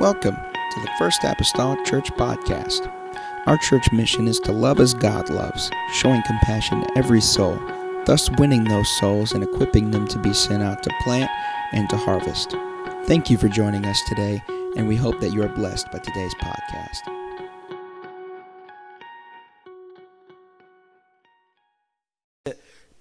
Welcome to the First Apostolic Church Podcast. Our church mission is to love as God loves, showing compassion to every soul, thus winning those souls and equipping them to be sent out to plant and to harvest. Thank you for joining us today, and we hope that you are blessed by today's podcast.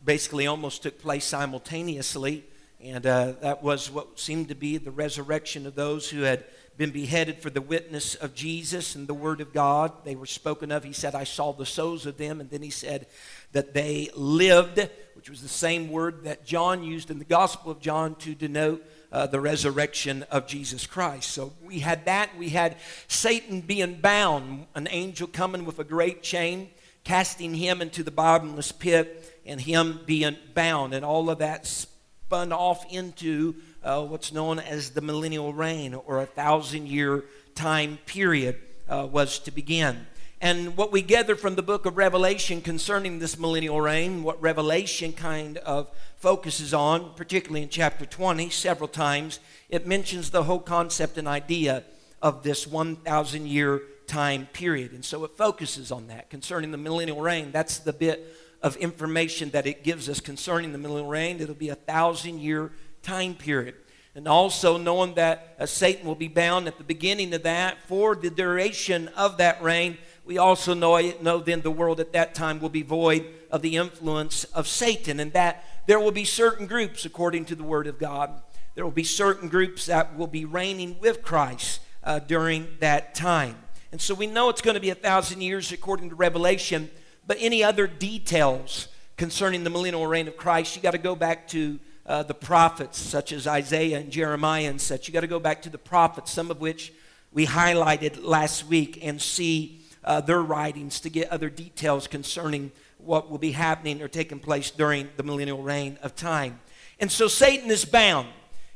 basically almost took place simultaneously. And uh, that was what seemed to be the resurrection of those who had been beheaded for the witness of Jesus and the Word of God. They were spoken of. He said, I saw the souls of them. And then he said that they lived, which was the same word that John used in the Gospel of John to denote uh, the resurrection of Jesus Christ. So we had that. We had Satan being bound, an angel coming with a great chain, casting him into the bottomless pit, and him being bound. And all of that spun off into uh, what's known as the millennial reign or a thousand year time period uh, was to begin. And what we gather from the book of Revelation concerning this millennial reign, what Revelation kind of focuses on, particularly in chapter 20, several times, it mentions the whole concept and idea of this 1,000 year time period. And so it focuses on that concerning the millennial reign. That's the bit of information that it gives us concerning the millennial reign. It'll be a thousand year time period. And also knowing that uh, Satan will be bound at the beginning of that for the duration of that reign. We also know, know then the world at that time will be void of the influence of Satan, and that there will be certain groups, according to the Word of God, there will be certain groups that will be reigning with Christ uh, during that time. And so we know it's going to be a thousand years according to Revelation, but any other details concerning the millennial reign of Christ, you got to go back to uh, the prophets, such as Isaiah and Jeremiah and such. You got to go back to the prophets, some of which we highlighted last week, and see uh, their writings to get other details concerning what will be happening or taking place during the millennial reign of time. And so Satan is bound.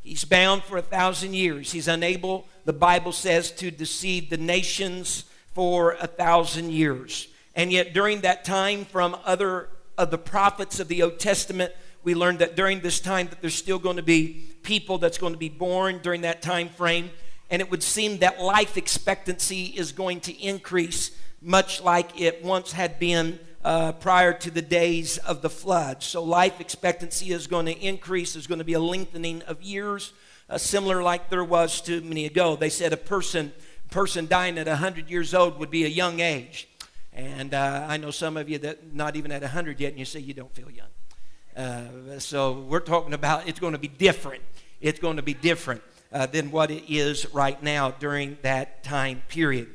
He's bound for a thousand years. He's unable, the Bible says, to deceive the nations for a thousand years. And yet, during that time, from other of the prophets of the Old Testament, we learned that during this time that there's still going to be people that's going to be born during that time frame. And it would seem that life expectancy is going to increase, much like it once had been uh, prior to the days of the flood. So life expectancy is going to increase. There's going to be a lengthening of years, uh, similar like there was to many ago. They said a person person dying at 100 years old would be a young age. And uh, I know some of you that not even at 100 yet, and you say you don't feel young. Uh, so we're talking about it's going to be different. It's going to be different uh, than what it is right now during that time period.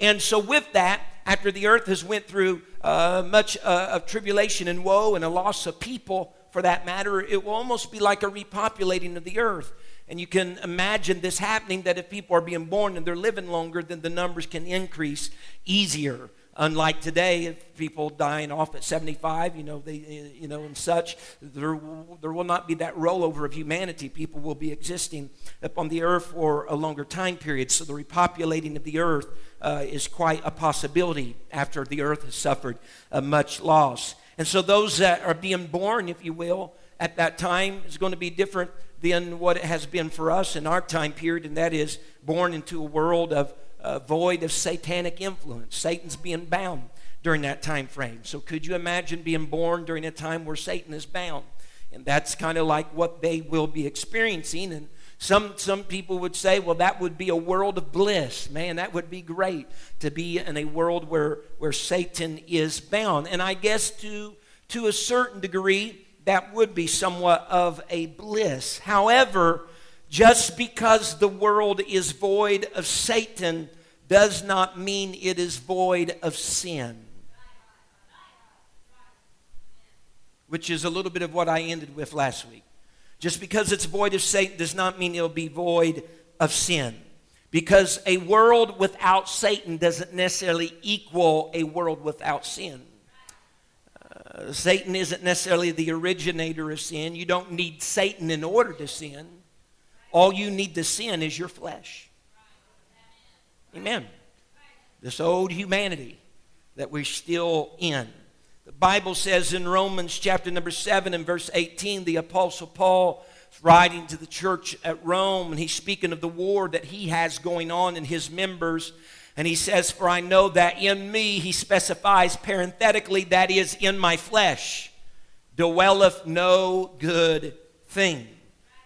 And so with that, after the earth has went through uh, much uh, of tribulation and woe and a loss of people, for that matter, it will almost be like a repopulating of the earth. And you can imagine this happening that if people are being born and they're living longer, then the numbers can increase easier. Unlike today, if people dying off at 75, you know, they, you know, and such, there, there will not be that rollover of humanity. People will be existing upon the earth for a longer time period. So the repopulating of the earth uh, is quite a possibility after the earth has suffered uh, much loss. And so those that are being born, if you will, at that time is going to be different than what it has been for us in our time period, and that is born into a world of uh, void of satanic influence. Satan's being bound during that time frame. So could you imagine being born during a time where Satan is bound? And that's kind of like what they will be experiencing. And some, some people would say, well, that would be a world of bliss. Man, that would be great to be in a world where, where Satan is bound. And I guess to, to a certain degree, that would be somewhat of a bliss. However, just because the world is void of Satan does not mean it is void of sin. Which is a little bit of what I ended with last week. Just because it's void of Satan does not mean it'll be void of sin. Because a world without Satan doesn't necessarily equal a world without sin. Uh, Satan isn't necessarily the originator of sin. You don't need Satan in order to sin. All you need to sin is your flesh. Amen. This old humanity that we're still in. The Bible says in Romans chapter number 7 and verse 18, the Apostle Paul writing to the church at Rome, and he's speaking of the war that he has going on in his members. And he says, For I know that in me, he specifies parenthetically, that is, in my flesh, dwelleth no good thing.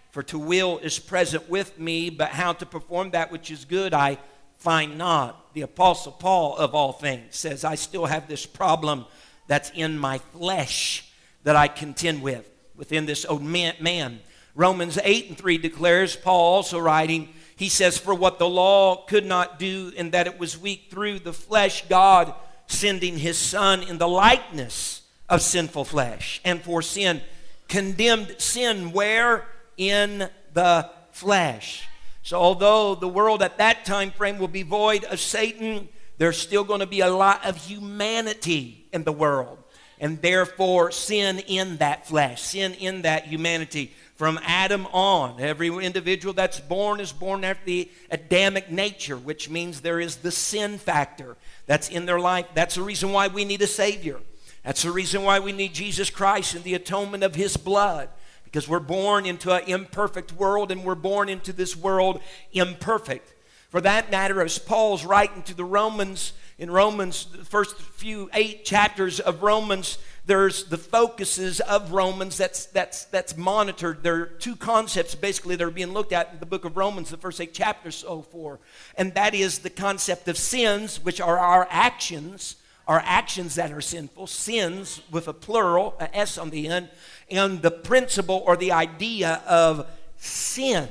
For to will is present with me, but how to perform that which is good I find not. The Apostle Paul, of all things, says, I still have this problem that's in my flesh that I contend with, within this old man. Romans 8 and 3 declares, Paul also writing, he says, For what the law could not do, in that it was weak through the flesh, God sending his Son in the likeness of sinful flesh, and for sin, condemned sin where? In the flesh. So, although the world at that time frame will be void of Satan, there's still going to be a lot of humanity in the world. And therefore, sin in that flesh, sin in that humanity. From Adam on, every individual that's born is born after the Adamic nature, which means there is the sin factor that's in their life. That's the reason why we need a Savior. That's the reason why we need Jesus Christ and the atonement of His blood. Because we're born into an imperfect world and we're born into this world imperfect. For that matter, as Paul's writing to the Romans, in Romans, the first few eight chapters of Romans, there's the focuses of Romans that's, that's, that's monitored. There are two concepts basically that are being looked at in the book of Romans, the first eight chapters oh, so far. And that is the concept of sins, which are our actions, our actions that are sinful, sins with a plural, a S on the end, and the principle or the idea of sin.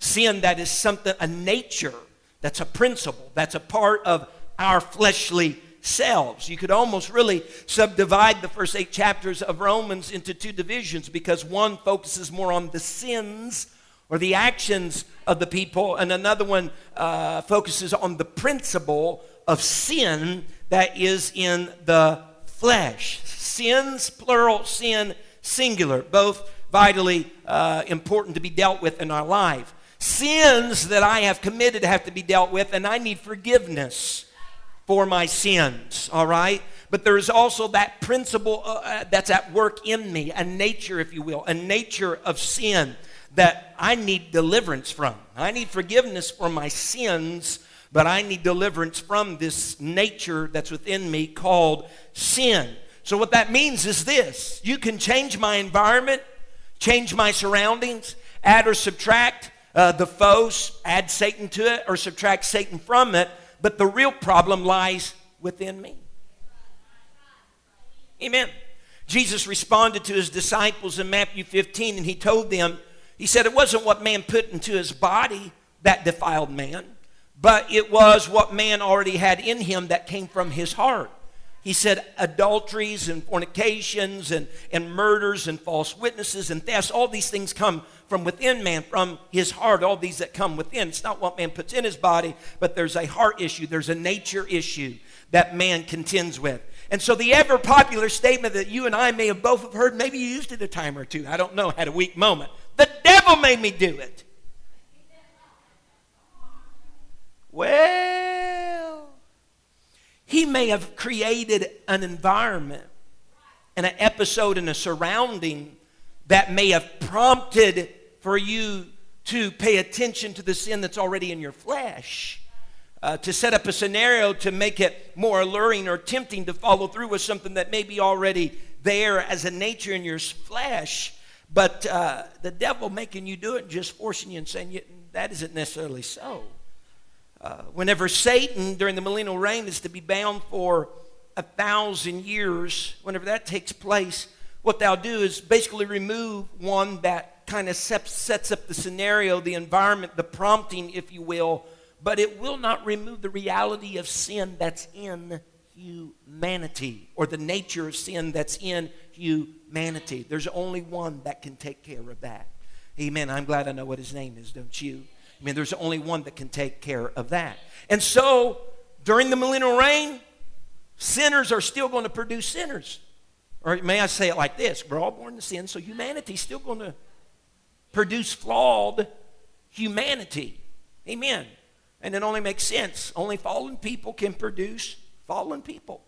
Sin that is something, a nature, that's a principle, that's a part of our fleshly selves. You could almost really subdivide the first eight chapters of Romans into two divisions because one focuses more on the sins or the actions of the people, and another one uh, focuses on the principle of sin that is in the flesh. Sins, plural, sin, singular, both vitally uh, important to be dealt with in our life. Sins that I have committed have to be dealt with, and I need forgiveness for my sins, all right? But there is also that principle uh, uh, that's at work in me, a nature, if you will, a nature of sin that I need deliverance from. I need forgiveness for my sins, but I need deliverance from this nature that's within me called sin. So, what that means is this you can change my environment, change my surroundings, add or subtract uh, the foes, add Satan to it, or subtract Satan from it but the real problem lies within me. Amen. Jesus responded to his disciples in Matthew 15 and he told them, he said, it wasn't what man put into his body that defiled man, but it was what man already had in him that came from his heart. He said, adulteries and fornications and, and murders and false witnesses and thefts, all these things come from within man, from his heart, all these that come within. It's not what man puts in his body, but there's a heart issue, there's a nature issue that man contends with. And so the ever popular statement that you and I may have both have heard, maybe you used it a time or two, I don't know, had a weak moment. The devil made me do it. Well, he may have created an environment and an episode and a surrounding that may have prompted for you to pay attention to the sin that's already in your flesh. Uh, to set up a scenario to make it more alluring or tempting to follow through with something that may be already there as a nature in your flesh, but uh, the devil making you do it and just forcing you and saying that isn't necessarily so. Uh, whenever Satan during the millennial reign is to be bound for a thousand years, whenever that takes place, what they'll do is basically remove one that kind of sets up the scenario, the environment, the prompting, if you will, but it will not remove the reality of sin that's in humanity or the nature of sin that's in humanity. There's only one that can take care of that. Amen. I'm glad I know what his name is, don't you? I mean, there's only one that can take care of that. And so, during the millennial reign, sinners are still going to produce sinners. Or may I say it like this? We're all born in sin, so humanity's still going to produce flawed humanity. Amen. And it only makes sense. Only fallen people can produce fallen people.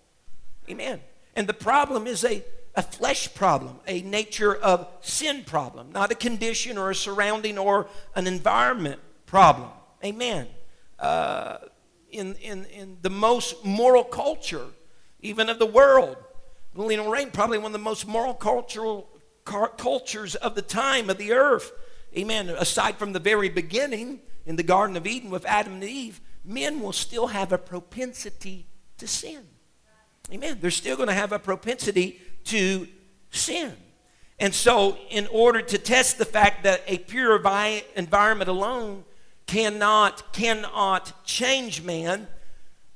Amen. And the problem is they a flesh problem, a nature of sin problem, not a condition or a surrounding or an environment problem. Amen. Uh, in, in, in the most moral culture, even of the world, Millennial Reign, probably one of the most moral cultural cultures of the time of the earth. Amen. Aside from the very beginning in the Garden of Eden with Adam and Eve, men will still have a propensity to sin. Amen. They're still going to have a propensity to sin. And so, in order to test the fact that a pure environment alone cannot, cannot change man,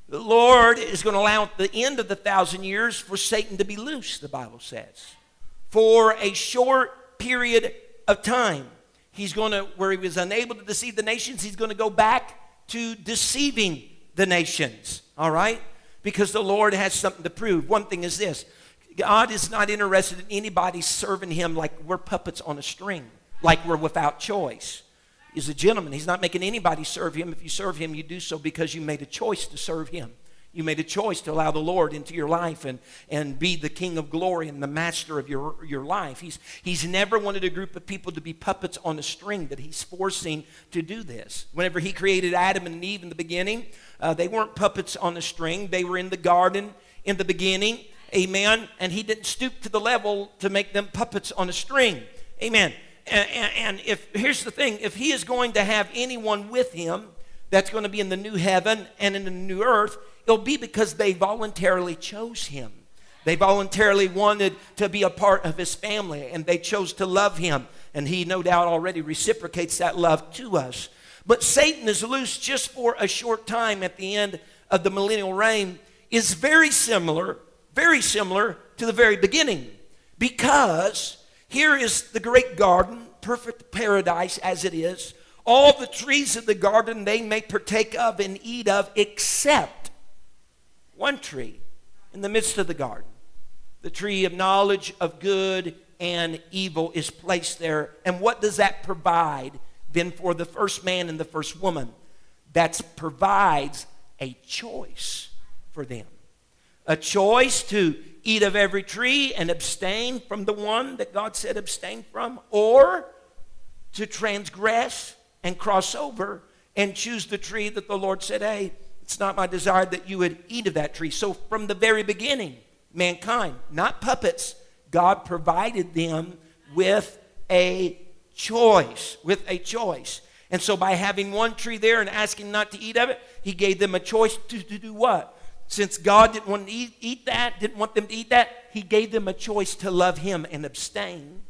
the Lord is going to allow at the end of the thousand years for Satan to be loose, the Bible says. For a short period of time. He's going to, where he was unable to deceive the nations, he's going to go back to deceiving the nations. All right? Because the Lord has something to prove. One thing is this God is not interested in anybody serving him like we're puppets on a string, like we're without choice. He's a gentleman. He's not making anybody serve him. If you serve him, you do so because you made a choice to serve him. You made a choice to allow the Lord into your life and, and be the King of glory and the master of your, your life. He's, he's never wanted a group of people to be puppets on a string that he's forcing to do this. Whenever he created Adam and Eve in the beginning, uh, they weren't puppets on a string. They were in the garden in the beginning. Amen. And he didn't stoop to the level to make them puppets on a string. Amen. And, if here's the thing if he is going to have anyone with him that's going to be in the new heaven and in the new earth, it'll be because they voluntarily chose him. They voluntarily wanted to be a part of his family and they chose to love him. And he, no doubt, already reciprocates that love to us. But Satan is loose just for a short time at the end of the millennial reign, is very similar very similar to the very beginning because here is the great garden, perfect paradise as it is. All the trees of the garden they may partake of and eat of, except one tree in the midst of the garden. The tree of knowledge of good and evil is placed there. And what does that provide then for the first man and the first woman? That provides a choice for them a choice to eat of every tree and abstain from the one that God said abstain from, or to transgress and cross over and choose the tree that the Lord said, hey, it's not my desire that you would eat of that tree. So from the very beginning, mankind, not puppets, God provided them with a choice, with a choice. And so by having one tree there and asking not to eat of it, he gave them a choice to, to do what? Since God didn't want to eat, eat that, didn't want them to eat that, He gave them a choice to love Him and abstain.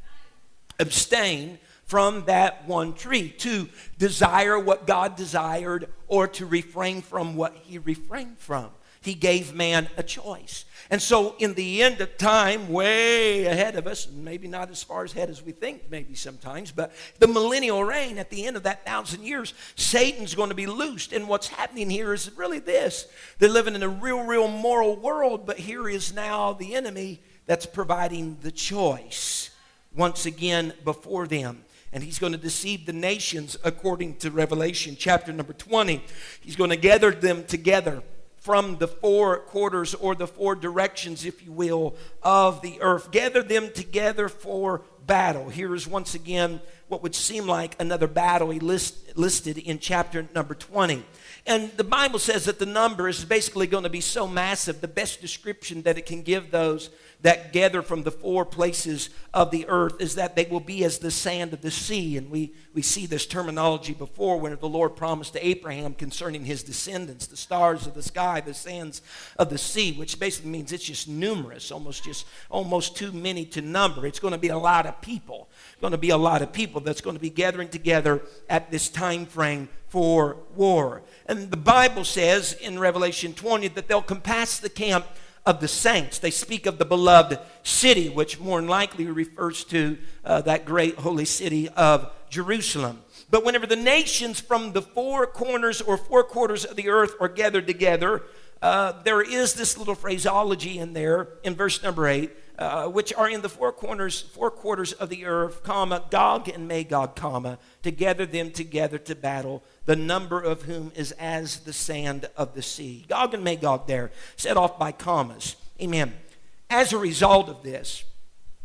Abstain from that one tree, to desire what God desired or to refrain from what He refrained from. He gave man a choice. And so, in the end of time, way ahead of us, maybe not as far ahead as we think, maybe sometimes, but the millennial reign at the end of that thousand years, Satan's going to be loosed. And what's happening here is really this they're living in a real, real moral world, but here is now the enemy that's providing the choice once again before them and he's going to deceive the nations according to Revelation chapter number 20. He's going to gather them together from the four quarters or the four directions, if you will, of the earth. Gather them together for battle. Here is once again what would seem like another battle he list, listed in chapter number 20. And the Bible says that the number is basically going to be so massive, the best description that it can give those that gather from the four places of the earth is that they will be as the sand of the sea. And we, we see this terminology before when the Lord promised to Abraham concerning his descendants, the stars of the sky, the sands of the sea, which basically means it's just numerous, almost just almost too many to number. It's going to be a lot of people. It's going to be a lot of people that's going to be gathering together at this time frame for war. And the Bible says in Revelation 20 that they'll compass the camp of the saints. They speak of the beloved city, which more than likely refers to uh, that great holy city of Jerusalem. But whenever the nations from the four corners or four quarters of the earth are gathered together, uh, there is this little phraseology in there in verse number eight, uh, which are in the four corners, four quarters of the earth, comma, Gog and Magog, comma, to gather them together to battle the number of whom is as the sand of the sea. Gog and Magog there, set off by commas. Amen. As a result of this,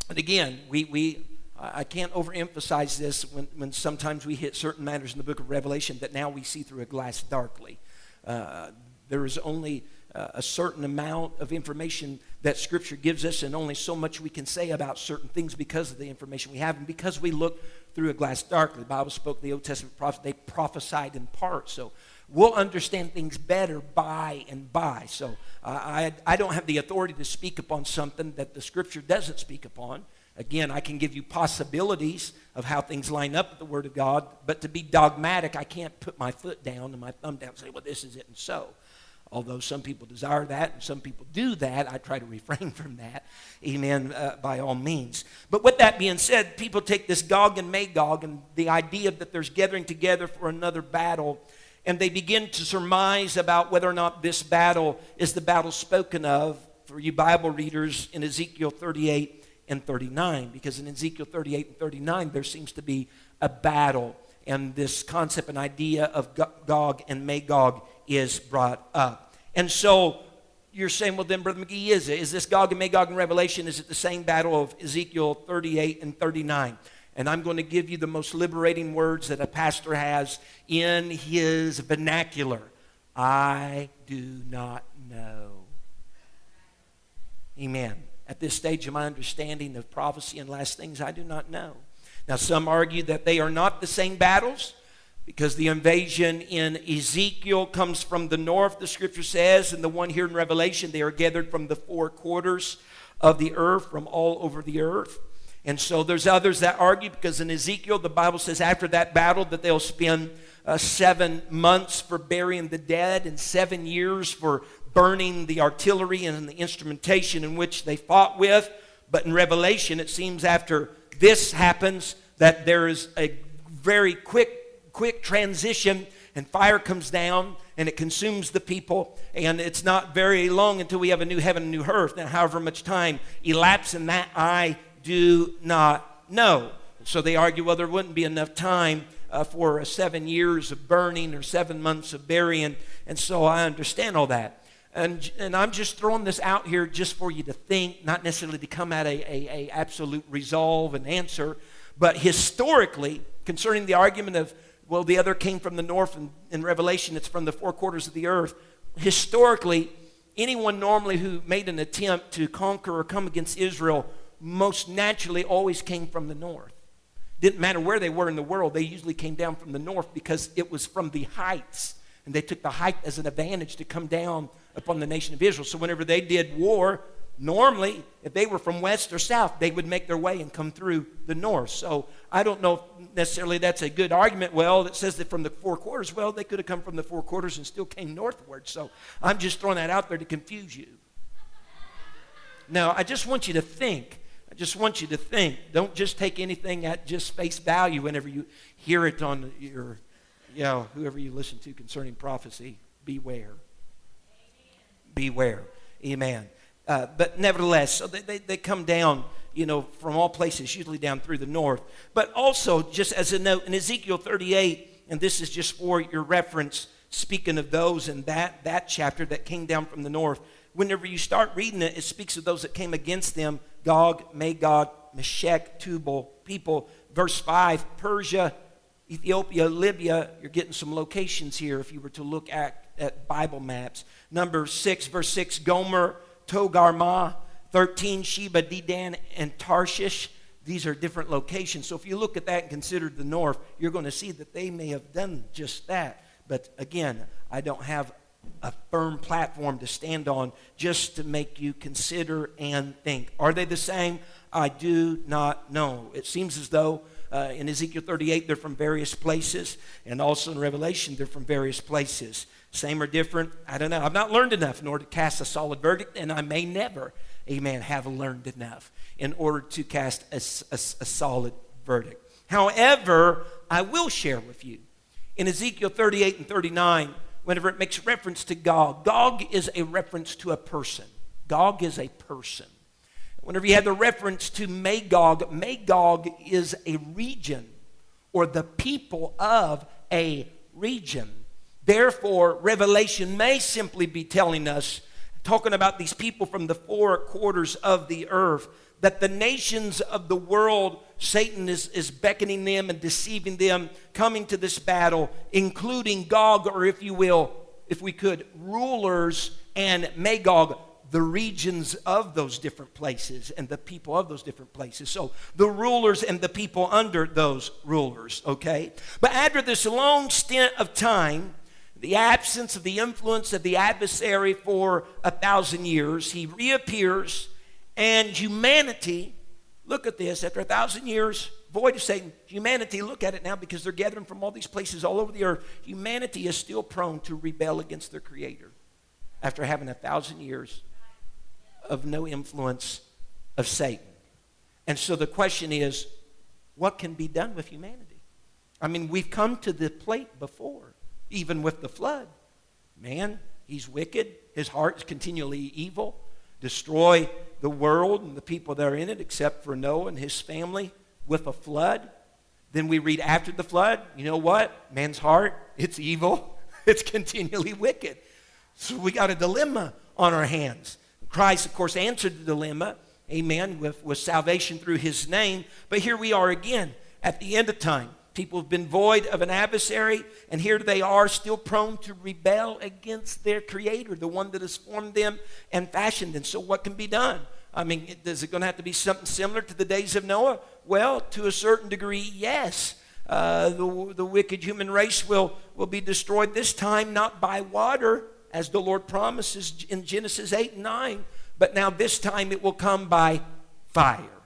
And again, we, we I can't overemphasize this when, when sometimes we hit certain matters in the book of Revelation that now we see through a glass darkly. Uh, there is only a certain amount of information that Scripture gives us, and only so much we can say about certain things because of the information we have, and because we look through a glass darkly. The Bible spoke the Old Testament prophets, they prophesied in part. So we'll understand things better by and by. So uh, I, I don't have the authority to speak upon something that the Scripture doesn't speak upon. Again, I can give you possibilities of how things line up with the Word of God, but to be dogmatic, I can't put my foot down and my thumb down and say, well, this is it and so. Although some people desire that and some people do that, I try to refrain from that. Amen, uh, by all means. But with that being said, people take this Gog and Magog and the idea that there's gathering together for another battle, and they begin to surmise about whether or not this battle is the battle spoken of for you Bible readers in Ezekiel 38 and 39, because in Ezekiel 38 and 39, there seems to be a battle, and this concept and idea of Gog and Magog is brought up. And so you're saying, well, then, Brother McGee, is it? Is this Gog and Magog in Revelation? Is it the same battle of Ezekiel 38 and 39? And I'm going to give you the most liberating words that a pastor has in his vernacular I do not know. Amen. At this stage of my understanding of prophecy and last things, I do not know. Now, some argue that they are not the same battles because the invasion in Ezekiel comes from the north, the scripture says, and the one here in Revelation, they are gathered from the four quarters of the earth, from all over the earth. And so there's others that argue because in Ezekiel, the Bible says after that battle that they'll spend uh, seven months for burying the dead and seven years for burning the artillery and the instrumentation in which they fought with. But in Revelation, it seems after this happens that there is a very quick, quick transition and fire comes down and it consumes the people. And it's not very long until we have a new heaven and new earth. Now, however much time elapses in that, I do not know. So they argue, well, there wouldn't be enough time uh, for seven years of burning or seven months of burying. And so I understand all that. And, and I'm just throwing this out here just for you to think, not necessarily to come at a, a, a absolute resolve and answer, but historically, concerning the argument of, well, the other came from the north, and in Revelation, it's from the four quarters of the earth. Historically, anyone normally who made an attempt to conquer or come against Israel most naturally always came from the north. Didn't matter where they were in the world, they usually came down from the north because it was from the heights. And they took the height as an advantage to come down upon the nation of Israel. So whenever they did war, normally, if they were from west or south, they would make their way and come through the north. So I don't know if necessarily that's a good argument. Well, it says that from the four quarters. Well, they could have come from the four quarters and still came northward. So I'm just throwing that out there to confuse you. Now, I just want you to think. I just want you to think. Don't just take anything at just face value whenever you hear it on your, you know, whoever you listen to concerning prophecy. Beware beware. Amen. Uh, but nevertheless, so they, they, they come down, you know, from all places, usually down through the north. But also, just as a note, in Ezekiel 38, and this is just for your reference, speaking of those in that, that chapter that came down from the north, whenever you start reading it, it speaks of those that came against them Gog, Magog, Meshech, Tubal, people. Verse 5, Persia, Ethiopia, Libya, you're getting some locations here if you were to look at, at Bible maps. Number 6, verse 6, Gomer, Togarmah. 13, Sheba, Dedan, and Tarshish. These are different locations. So if you look at that and consider the north, you're going to see that they may have done just that. But again, I don't have a firm platform to stand on just to make you consider and think. Are they the same? I do not know. It seems as though uh, in Ezekiel 38 they're from various places, and also in Revelation they're from various places. Same or different? I don't know. I've not learned enough in order to cast a solid verdict, and I may never, amen, have learned enough in order to cast a, a, a solid verdict. However, I will share with you in Ezekiel 38 and 39, whenever it makes reference to Gog, Gog is a reference to a person. Gog is a person. Whenever you have the reference to Magog, Magog is a region or the people of a region. Therefore, Revelation may simply be telling us, talking about these people from the four quarters of the earth, that the nations of the world, Satan is, is beckoning them and deceiving them, coming to this battle, including Gog, or if you will, if we could, rulers and Magog, the regions of those different places and the people of those different places. So the rulers and the people under those rulers, okay? But after this long stint of time, the absence of the influence of the adversary for a thousand years, he reappears, and humanity, look at this, after a thousand years, void of Satan, humanity, look at it now because they're gathering from all these places all over the earth. Humanity is still prone to rebel against their Creator after having a thousand years of no influence of Satan. And so the question is what can be done with humanity? I mean, we've come to the plate before, even with the flood. Man, he's wicked, his heart is continually evil, destroy the world and the people that are in it, except for Noah and his family with a flood. Then we read after the flood, you know what? Man's heart, it's evil, it's continually wicked. So we got a dilemma on our hands. Christ, of course, answered the dilemma, amen, with, with salvation through his name. But here we are again at the end of time. People have been void of an adversary, and here they are still prone to rebel against their Creator, the one that has formed them and fashioned them. So, what can be done? I mean, is it going to have to be something similar to the days of Noah? Well, to a certain degree, yes. Uh, the, the wicked human race will, will be destroyed this time not by water, as the Lord promises in Genesis 8 and 9, but now this time it will come by fire.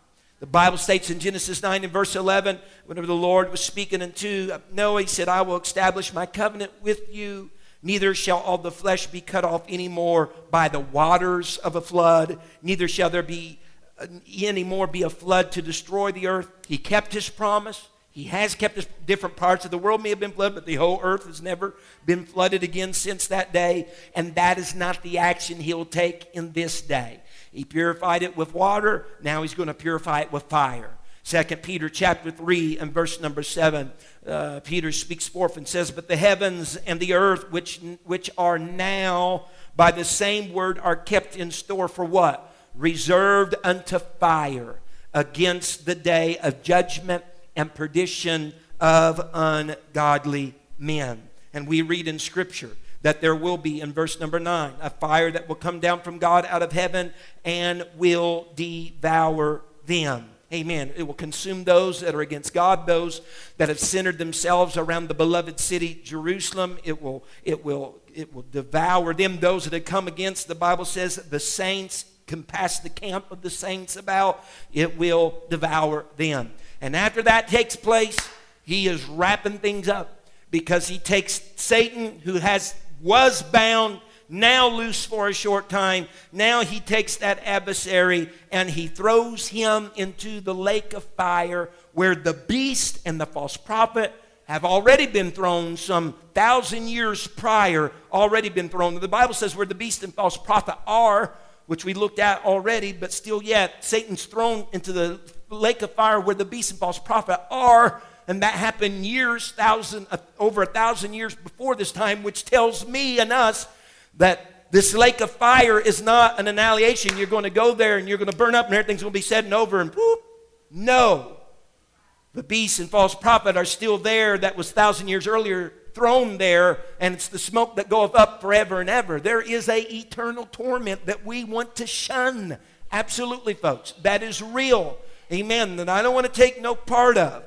The Bible states in Genesis 9 and verse 11, whenever the Lord was speaking unto Noah, he said, I will establish my covenant with you. Neither shall all the flesh be cut off any more by the waters of a flood, neither shall there be uh, any more be a flood to destroy the earth. He kept his promise. He has kept us different parts of the world may have been flooded, but the whole earth has never been flooded again since that day. And that is not the action he'll take in this day. He purified it with water. Now he's going to purify it with fire. Second Peter chapter 3 and verse number 7, uh, Peter speaks forth and says, But the heavens and the earth, which, which are now by the same word, are kept in store for what? Reserved unto fire against the day of judgment and perdition of ungodly men. And we read in Scripture that there will be, in verse number 9, a fire that will come down from God out of heaven and will devour them. Amen. It will consume those that are against God, those that have centered themselves around the beloved city, Jerusalem. It will, it will, it will devour them. Those that have come against, the Bible says, the saints can pass the camp of the saints about. It will devour them. And after that takes place, he is wrapping things up because he takes Satan, who has was bound, now loose for a short time. Now he takes that adversary and he throws him into the lake of fire where the beast and the false prophet have already been thrown some thousand years prior, already been thrown. The Bible says where the beast and false prophet are, which we looked at already, but still yet, Satan's thrown into the lake of fire where the beast and false prophet are. And that happened years, thousand, uh, over a thousand years before this time, which tells me and us that this lake of fire is not an annihilation. You're going to go there and you're going to burn up and everything's going to be said and over and whoop. No. The beast and false prophet are still there. That was thousand years earlier thrown there, and it's the smoke that goeth up forever and ever. There is a eternal torment that we want to shun. Absolutely, folks. That is real. Amen. That I don't want to take no part of.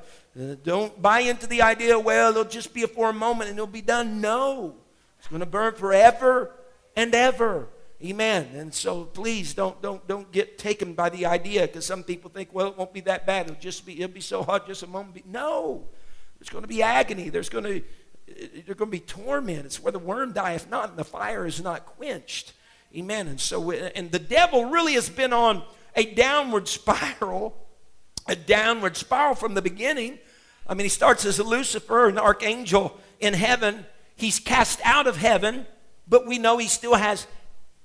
Don't buy into the idea, well, it'll just be for a moment and it'll be done. No. It's going to burn forever and ever. Amen. And so please don't don't don't get taken by the idea because some people think, well, it won't be that bad. It'll just be it'll be so hot just a moment. No. There's going to be agony. There's going to there's going to be torment. It's where the worm dieth not and the fire is not quenched. Amen. And so and the devil really has been on a downward spiral a downward spiral from the beginning. I mean, he starts as a Lucifer, an archangel in heaven. He's cast out of heaven, but we know he still has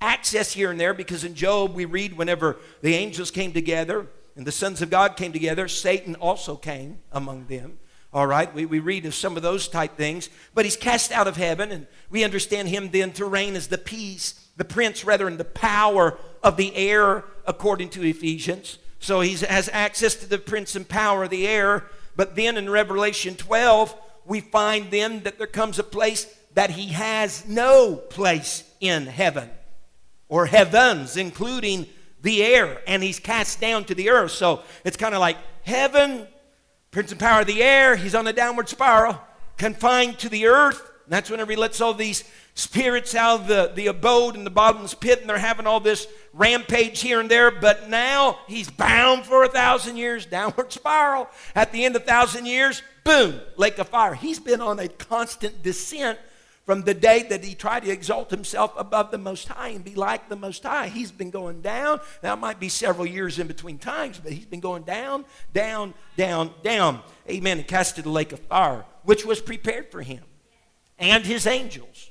access here and there because in Job we read whenever the angels came together and the sons of God came together, Satan also came among them. All right, we, we read of some of those type things, but he's cast out of heaven, and we understand him then to reign as the peace the prince, rather, and the power of the air, according to Ephesians. So he has access to the prince and power of the air. But then in Revelation 12, we find then that there comes a place that he has no place in heaven or heavens, including the air, and he's cast down to the earth. So it's kind of like heaven, prince and power of the air, he's on a downward spiral, confined to the earth. And that's whenever he lets all these spirits out of the, the abode in the bottomless pit, and they're having all this rampage here and there. But now he's bound for a thousand years, downward spiral. At the end of a thousand years, boom, lake of fire. He's been on a constant descent from the day that he tried to exalt himself above the Most High and be like the Most High. He's been going down. Now, it might be several years in between times, but he's been going down, down, down, down. Amen. And cast to the lake of fire, which was prepared for him and his angels,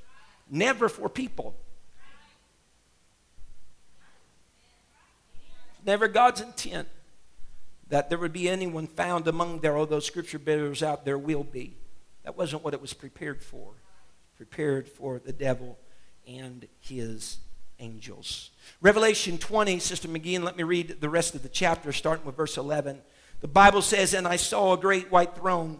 never for people. Never God's intent that there would be anyone found among there, although scripture bears out there will be. That wasn't what it was prepared for prepared for the devil and his angels. Revelation 20, Sister McGee, let me read the rest of the chapter, starting with verse 11. The Bible says, And I saw a great white throne,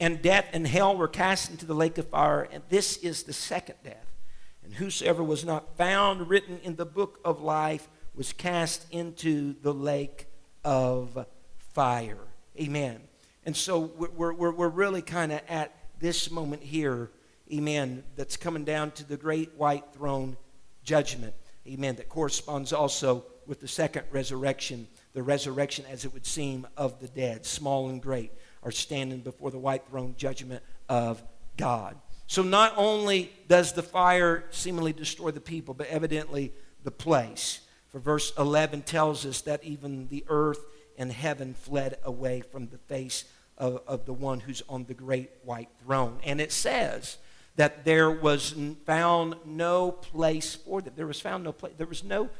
And death and hell were cast into the lake of fire, and this is the second death. And whosoever was not found written in the book of life was cast into the lake of fire. Amen. And so we're, we're, we're really kind of at this moment here, amen, that's coming down to the great white throne judgment, amen, that corresponds also with the second resurrection, the resurrection, as it would seem, of the dead, small and great, are standing before the white throne judgment of God. So not only does the fire seemingly destroy the people, but evidently the place. For verse 11 tells us that even the earth and heaven fled away from the face of, of the one who's on the great white throne. And it says that there was found no place for them. There was found no place. There was no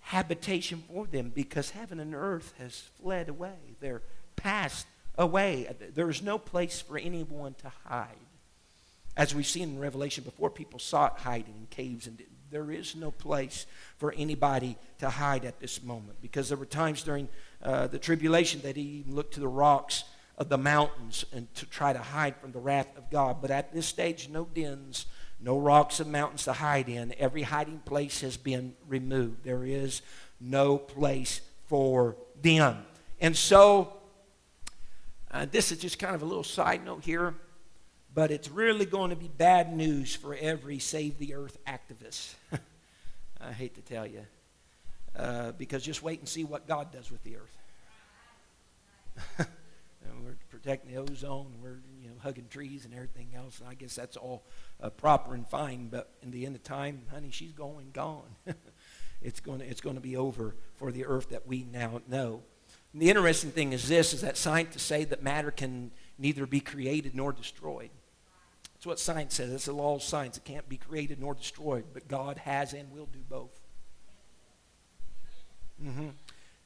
habitation for them because heaven and earth has fled away. They're passed away. There is no place for anyone to hide. As we've seen in Revelation before, people sought hiding in caves and there is no place for anybody to hide at this moment because there were times during uh, the tribulation that he even looked to the rocks of the mountains and to try to hide from the wrath of God. But at this stage, no dens, no rocks and mountains to hide in. Every hiding place has been removed. There is no place for them. And so, uh, this is just kind of a little side note here, but it's really going to be bad news for every Save the Earth activist. I hate to tell you. Uh, because just wait and see what God does with the earth. we're protecting the ozone, we're you know hugging trees and everything else. And I guess that's all uh, proper and fine. But in the end of time, honey, she's going gone. it's going to, it's going to be over for the earth that we now know. And the interesting thing is this: is that scientists say that matter can neither be created nor destroyed. That's what science says. It's the law of science. It can't be created nor destroyed, but God has and will do both. Mm-hmm.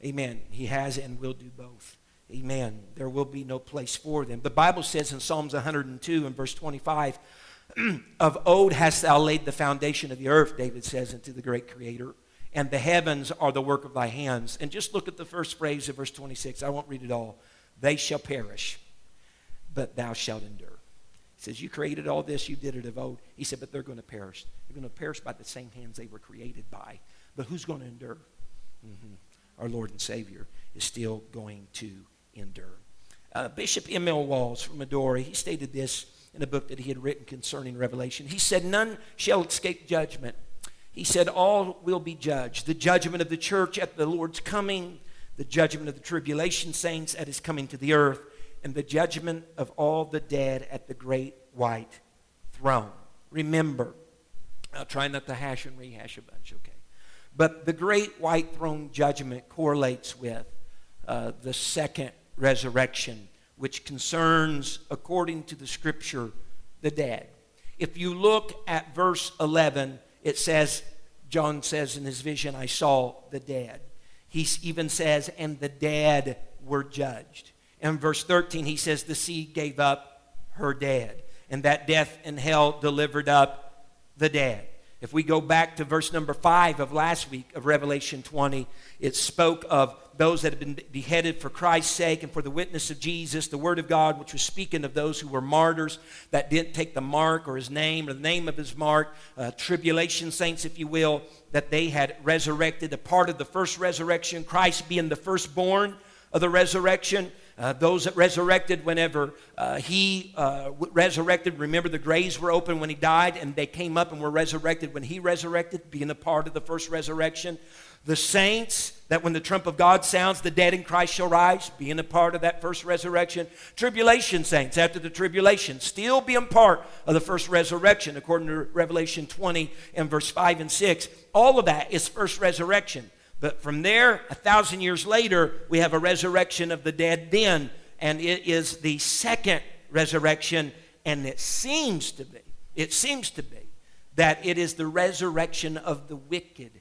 Amen. He has and will do both. Amen. There will be no place for them. The Bible says in Psalms 102 and verse 25, of old hast thou laid the foundation of the earth, David says, unto the great creator, and the heavens are the work of thy hands. And just look at the first phrase of verse 26. I won't read it all. They shall perish, but thou shalt endure. He says, You created all this, you did it of old. He said, But they're going to perish. They're going to perish by the same hands they were created by. But who's going to endure? Mm-hmm. Our Lord and Savior is still going to endure. Uh, Bishop M.L. Walls from Medora, he stated this in a book that he had written concerning Revelation. He said, None shall escape judgment. He said, All will be judged. The judgment of the church at the Lord's coming, the judgment of the tribulation saints at his coming to the earth, and the judgment of all the dead at the great white throne. Remember, I'll try not to hash and rehash a bunch, okay? But the great white throne judgment correlates with uh, the second resurrection, which concerns, according to the scripture, the dead. If you look at verse 11, it says, John says in his vision, I saw the dead. He even says, and the dead were judged. In verse 13, he says, the sea gave up her dead, and that death and hell delivered up the dead. If we go back to verse number 5 of last week of Revelation 20, it spoke of those that had been beheaded for Christ's sake and for the witness of Jesus, the Word of God, which was speaking of those who were martyrs that didn't take the mark or his name or the name of his mark, uh, tribulation saints, if you will, that they had resurrected, a part of the first resurrection, Christ being the firstborn of the resurrection. Uh, those that resurrected whenever uh, he uh, resurrected, remember the graves were open when he died, and they came up and were resurrected when he resurrected, being a part of the first resurrection. The saints, that when the trump of God sounds, the dead in Christ shall rise, being a part of that first resurrection. Tribulation saints, after the tribulation, still being part of the first resurrection, according to Revelation 20 and verse 5 and 6. All of that is first resurrection. But from there, a thousand years later, we have a resurrection of the dead then, and it is the second resurrection, and it seems to be, it seems to be, that it is the resurrection of the wicked.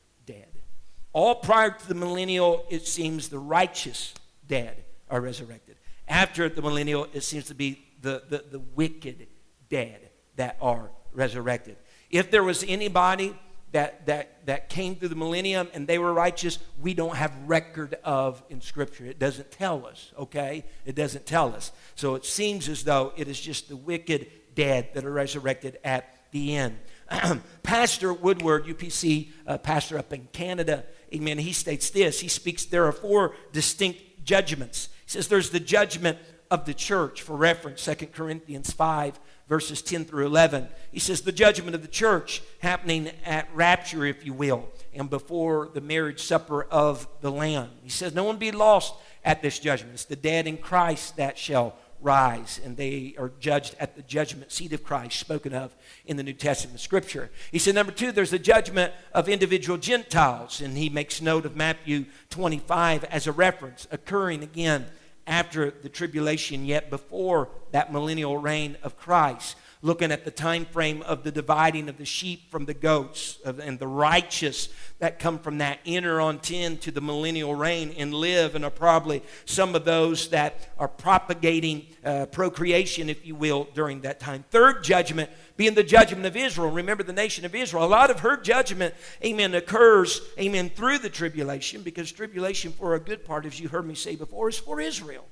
All prior to the millennial, it seems the righteous dead are resurrected. After the millennial, it seems to be the, the, the wicked dead that are resurrected. If there was anybody that, that, that came through the millennium and they were righteous, we don't have record of in Scripture. It doesn't tell us, okay? It doesn't tell us. So it seems as though it is just the wicked dead that are resurrected at the end. pastor Woodward, UPC uh, pastor up in Canada, amen, he states this. He speaks, there are four distinct judgments. He says there's the judgment of the church, for reference, 2 Corinthians 5 verses 10 through 11. He says, The judgment of the church happening at rapture, if you will, and before the marriage supper of the Lamb. He says, No one be lost at this judgment. It's the dead in Christ that shall rise, and they are judged at the judgment seat of Christ, spoken of in the New Testament scripture. He said, number two, there's the judgment of individual Gentiles, and he makes note of Matthew 25 as a reference, occurring again after the tribulation, yet before that millennial reign of Christ. Looking at the time frame of the dividing of the sheep from the goats and the righteous that come from that enter on 10 to the millennial reign and live, and are probably some of those that are propagating uh, procreation, if you will, during that time. Third judgment being the judgment of Israel. Remember the nation of Israel. A lot of her judgment, amen, occurs, amen, through the tribulation because tribulation, for a good part, as you heard me say before, is for Israel.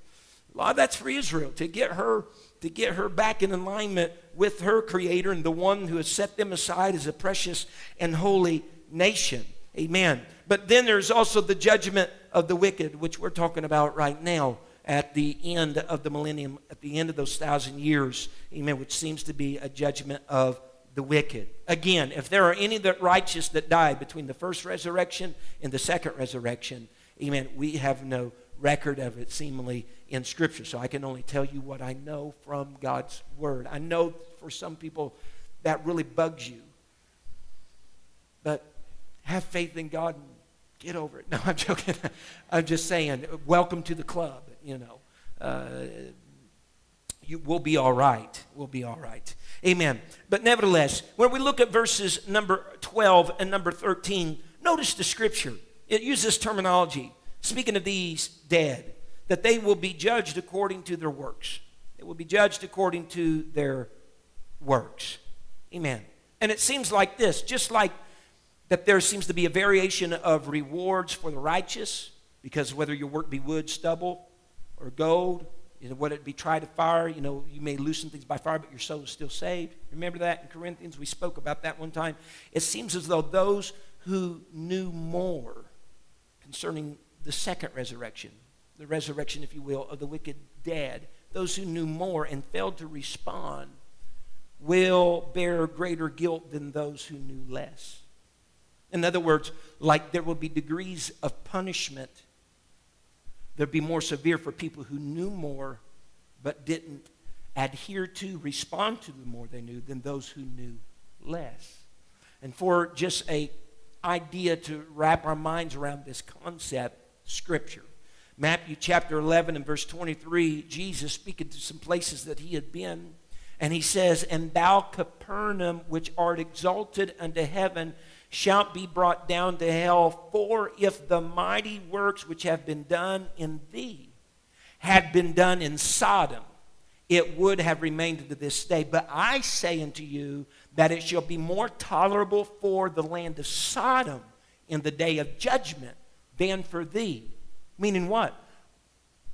A lot of that's for Israel to get her to get her back in alignment with her creator and the one who has set them aside as a precious and holy nation. Amen. But then there's also the judgment of the wicked, which we're talking about right now at the end of the millennium, at the end of those thousand years, amen, which seems to be a judgment of the wicked. Again, if there are any that righteous that die between the first resurrection and the second resurrection, amen, we have no record of it seemingly in Scripture. So I can only tell you what I know from God's Word. I know for some people that really bugs you. But have faith in God and get over it. No, I'm joking. I'm just saying, welcome to the club you know, uh, you, we'll be all right. We'll be all right. Amen. But nevertheless, when we look at verses number 12 and number 13, notice the scripture. It uses terminology, speaking of these dead, that they will be judged according to their works. They will be judged according to their works. Amen. And it seems like this, just like that there seems to be a variation of rewards for the righteous, because whether your work be wood, stubble, or gold, you know, whether it be tried to fire, you know, you may loosen things by fire, but your soul is still saved. Remember that in Corinthians? We spoke about that one time. It seems as though those who knew more concerning the second resurrection, the resurrection, if you will, of the wicked dead, those who knew more and failed to respond will bear greater guilt than those who knew less. In other words, like there will be degrees of punishment there'll be more severe for people who knew more but didn't adhere to, respond to the more they knew than those who knew less. And for just a idea to wrap our minds around this concept, Scripture. Matthew chapter 11 and verse 23, Jesus speaking to some places that he had been, and he says, And thou, Capernaum, which art exalted unto heaven, shalt be brought down to hell. For if the mighty works which have been done in thee had been done in Sodom, it would have remained to this day. But I say unto you that it shall be more tolerable for the land of Sodom in the day of judgment than for thee. Meaning what?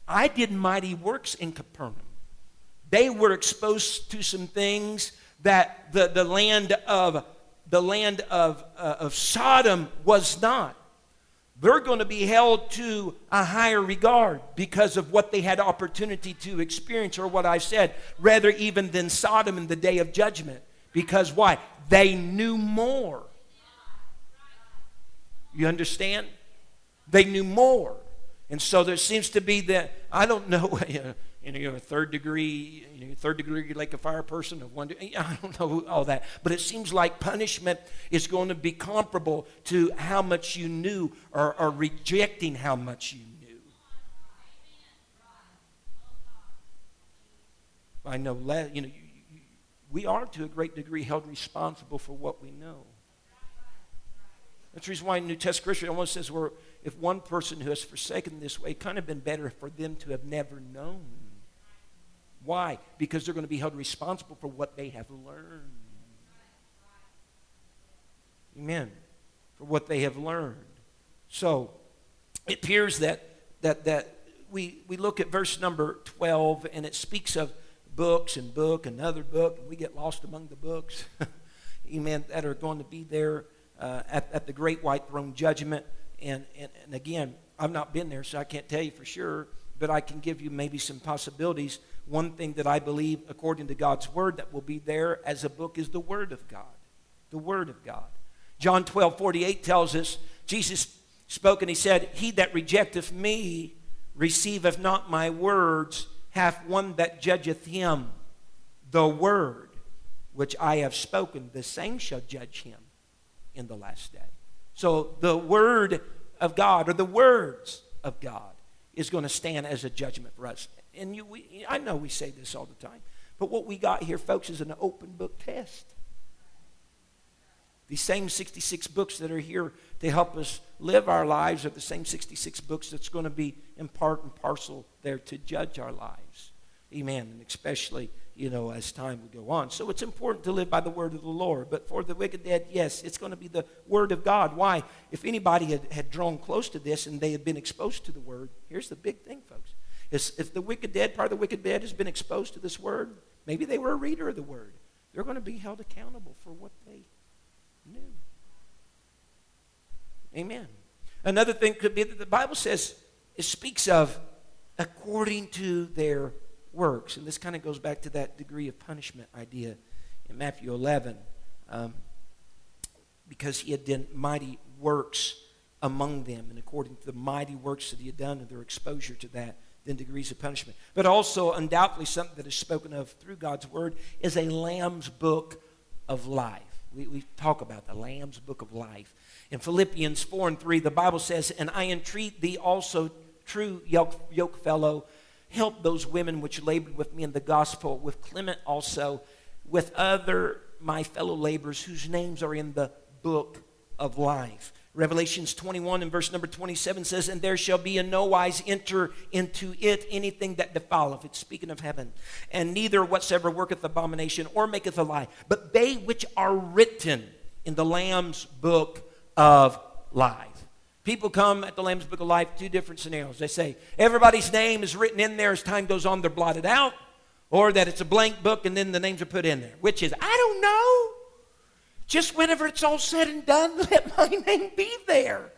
I did mighty works in Capernaum. They were exposed to some things that the, the land of the land of, uh, of Sodom was not. They're going to be held to a higher regard because of what they had opportunity to experience, or what I said, rather even than Sodom in the day of judgment. Because why? They knew more. You understand? They knew more. And so there seems to be that, I don't know, you know, you're a third degree, you know, third degree like a fire person of one. I don't know all that, but it seems like punishment is going to be comparable to how much you knew, or, or rejecting how much you knew. I know, you know, we are to a great degree held responsible for what we know. That's the reason why New Testament Scripture almost says, "Where if one person who has forsaken this way, it kind of been better for them to have never known." Why? Because they're going to be held responsible for what they have learned. Amen. For what they have learned. So it appears that that that we we look at verse number 12 and it speaks of books and book another book and we get lost among the books amen that are going to be there uh, at, at the great white throne judgment and, and and again i've not been there so i can't tell you for sure but i can give you maybe some possibilities one thing that I believe, according to God's word, that will be there as a book is the word of God. The word of God. John 12, 48 tells us, Jesus spoke and he said, He that rejecteth me receiveth not my words, hath one that judgeth him. The word which I have spoken, the same shall judge him in the last day. So the word of God, or the words of God, is going to stand as a judgment for us and you, we, I know we say this all the time, but what we got here, folks, is an open book test. These same 66 books that are here to help us live our lives are the same 66 books that's going to be in part and parcel there to judge our lives. Amen. And especially, you know, as time would go on. So it's important to live by the word of the Lord. But for the wicked dead, yes, it's going to be the word of God. Why? If anybody had, had drawn close to this and they had been exposed to the word, here's the big thing, folks. If the wicked dead, part of the wicked dead, has been exposed to this word, maybe they were a reader of the word. They're going to be held accountable for what they knew. Amen. Another thing could be that the Bible says it speaks of according to their works. And this kind of goes back to that degree of punishment idea in Matthew 11. Um, because he had done mighty works among them, and according to the mighty works that he had done and their exposure to that, then degrees of punishment. But also, undoubtedly, something that is spoken of through God's word is a Lamb's book of life. We, we talk about the Lamb's book of life. In Philippians 4 and 3, the Bible says, And I entreat thee also, true yoke, yoke fellow, help those women which labored with me in the gospel, with Clement also, with other my fellow laborers whose names are in the book of life. Revelations 21 and verse number 27 says, And there shall be in no wise enter into it anything that defileth. It's speaking of heaven. And neither whatsoever worketh abomination or maketh a lie, but they which are written in the Lamb's book of life. People come at the Lamb's book of life, two different scenarios. They say, everybody's name is written in there as time goes on, they're blotted out, or that it's a blank book and then the names are put in there. Which is, I don't know. Just whenever it's all said and done, let my name be there.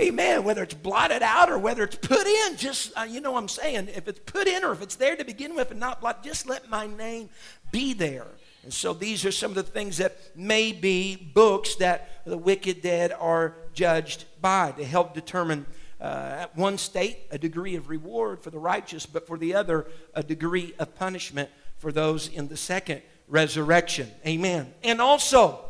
Amen. Whether it's blotted out or whether it's put in, just, uh, you know what I'm saying. If it's put in or if it's there to begin with and not blotted, just let my name be there. And so these are some of the things that may be books that the wicked dead are judged by to help determine uh, at one state a degree of reward for the righteous, but for the other a degree of punishment for those in the second resurrection. Amen. And also,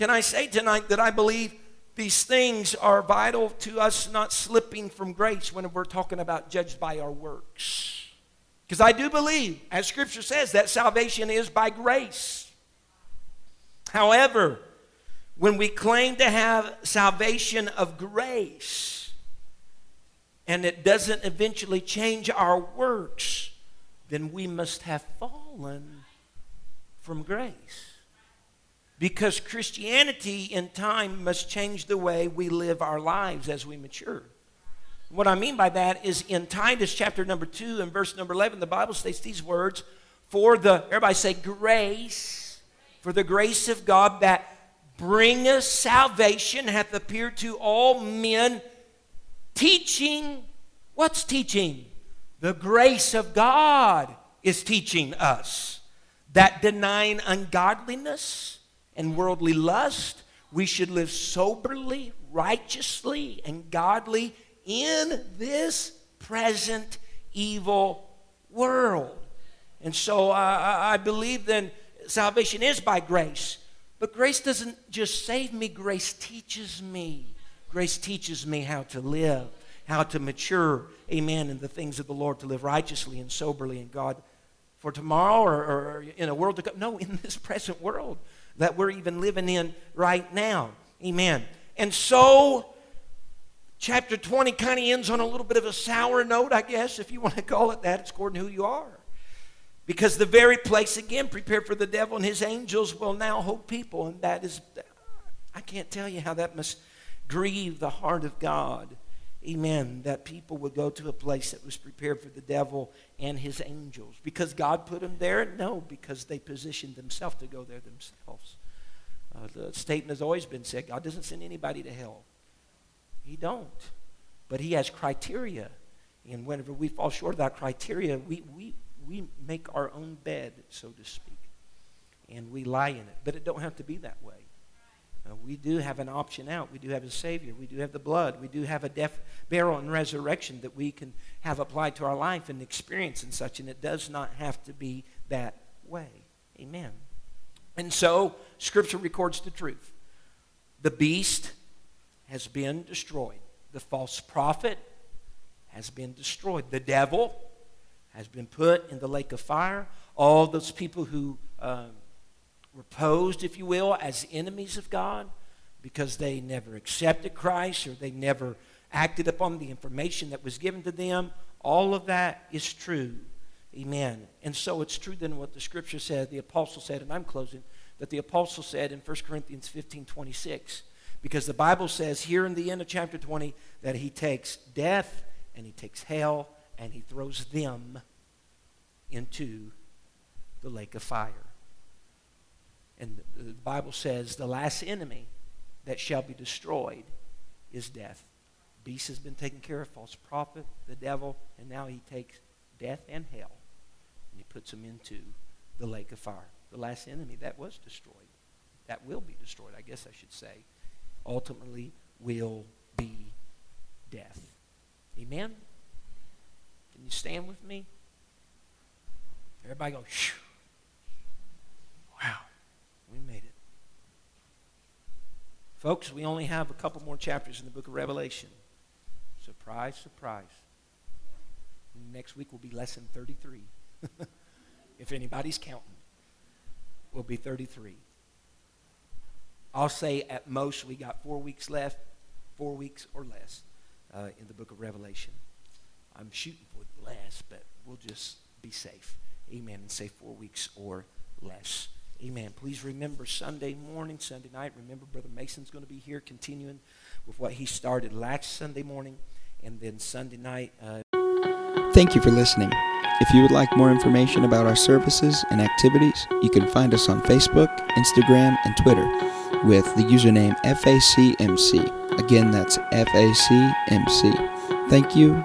Can I say tonight that I believe these things are vital to us not slipping from grace when we're talking about judged by our works? Because I do believe, as Scripture says, that salvation is by grace. However, when we claim to have salvation of grace and it doesn't eventually change our works, then we must have fallen from grace. Because Christianity in time must change the way we live our lives as we mature. What I mean by that is in Titus chapter number 2 and verse number 11, the Bible states these words For the, everybody say, grace, for the grace of God that bringeth salvation hath appeared to all men, teaching, what's teaching? The grace of God is teaching us that denying ungodliness, and worldly lust, we should live soberly, righteously, and godly in this present evil world. And so uh, I believe then salvation is by grace. But grace doesn't just save me, grace teaches me. Grace teaches me how to live, how to mature, amen, in the things of the Lord, to live righteously and soberly in God for tomorrow or, or in a world to come. No, in this present world that we're even living in right now. Amen. And so, chapter 20 kind of ends on a little bit of a sour note, I guess, if you want to call it that. It's according to who you are. Because the very place, again, prepared for the devil and his angels will now hold people. And that is, I can't tell you how that must grieve the heart of God. Amen. That people would go to a place that was prepared for the devil and his angels. Because God put them there? No, because they positioned themselves to go there themselves. Uh, the statement has always been said God doesn't send anybody to hell. He don't. But he has criteria. And whenever we fall short of that criteria, we, we, we make our own bed, so to speak. And we lie in it. But it don't have to be that way. Uh, we do have an option out. We do have a Savior. We do have the blood. We do have a death, burial, and resurrection that we can have applied to our life and experience and such. And it does not have to be that way. Amen. And so, Scripture records the truth. The beast has been destroyed. The false prophet has been destroyed. The devil has been put in the lake of fire. All those people who um, were posed, if you will, as enemies of God because they never accepted Christ or they never acted upon the information that was given to them. All of that is true. Amen. And so it's true then what the scripture said, the apostle said, and I'm closing, that the apostle said in 1 Corinthians 15 26. Because the Bible says here in the end of chapter 20 that he takes death and he takes hell and he throws them into the lake of fire. And the Bible says the last enemy that shall be destroyed is death. Beast has been taken care of, false prophet, the devil, and now he takes death and hell and he puts them into the lake of fire. The last enemy that was destroyed, that will be destroyed, I guess I should say, ultimately will be death. Amen? Can you stand with me? Everybody go, Shoo. wow. We made it. Folks, we only have a couple more chapters in the book of Revelation. Surprise, surprise. Next week will be lesson 33. if anybody's counting, will be 33. I'll say at most we got four weeks left, four weeks or less uh, in the book of Revelation. I'm shooting for less, but we'll just be safe. Amen. And say four weeks or less. Amen. Please remember Sunday morning, Sunday night. Remember, Brother Mason's going to be here continuing with what he started last Sunday morning and then Sunday night. Uh... Thank you for listening. If you would like more information about our services and activities, you can find us on Facebook, Instagram, and Twitter with the username FACMC. Again, that's FACMC. Thank you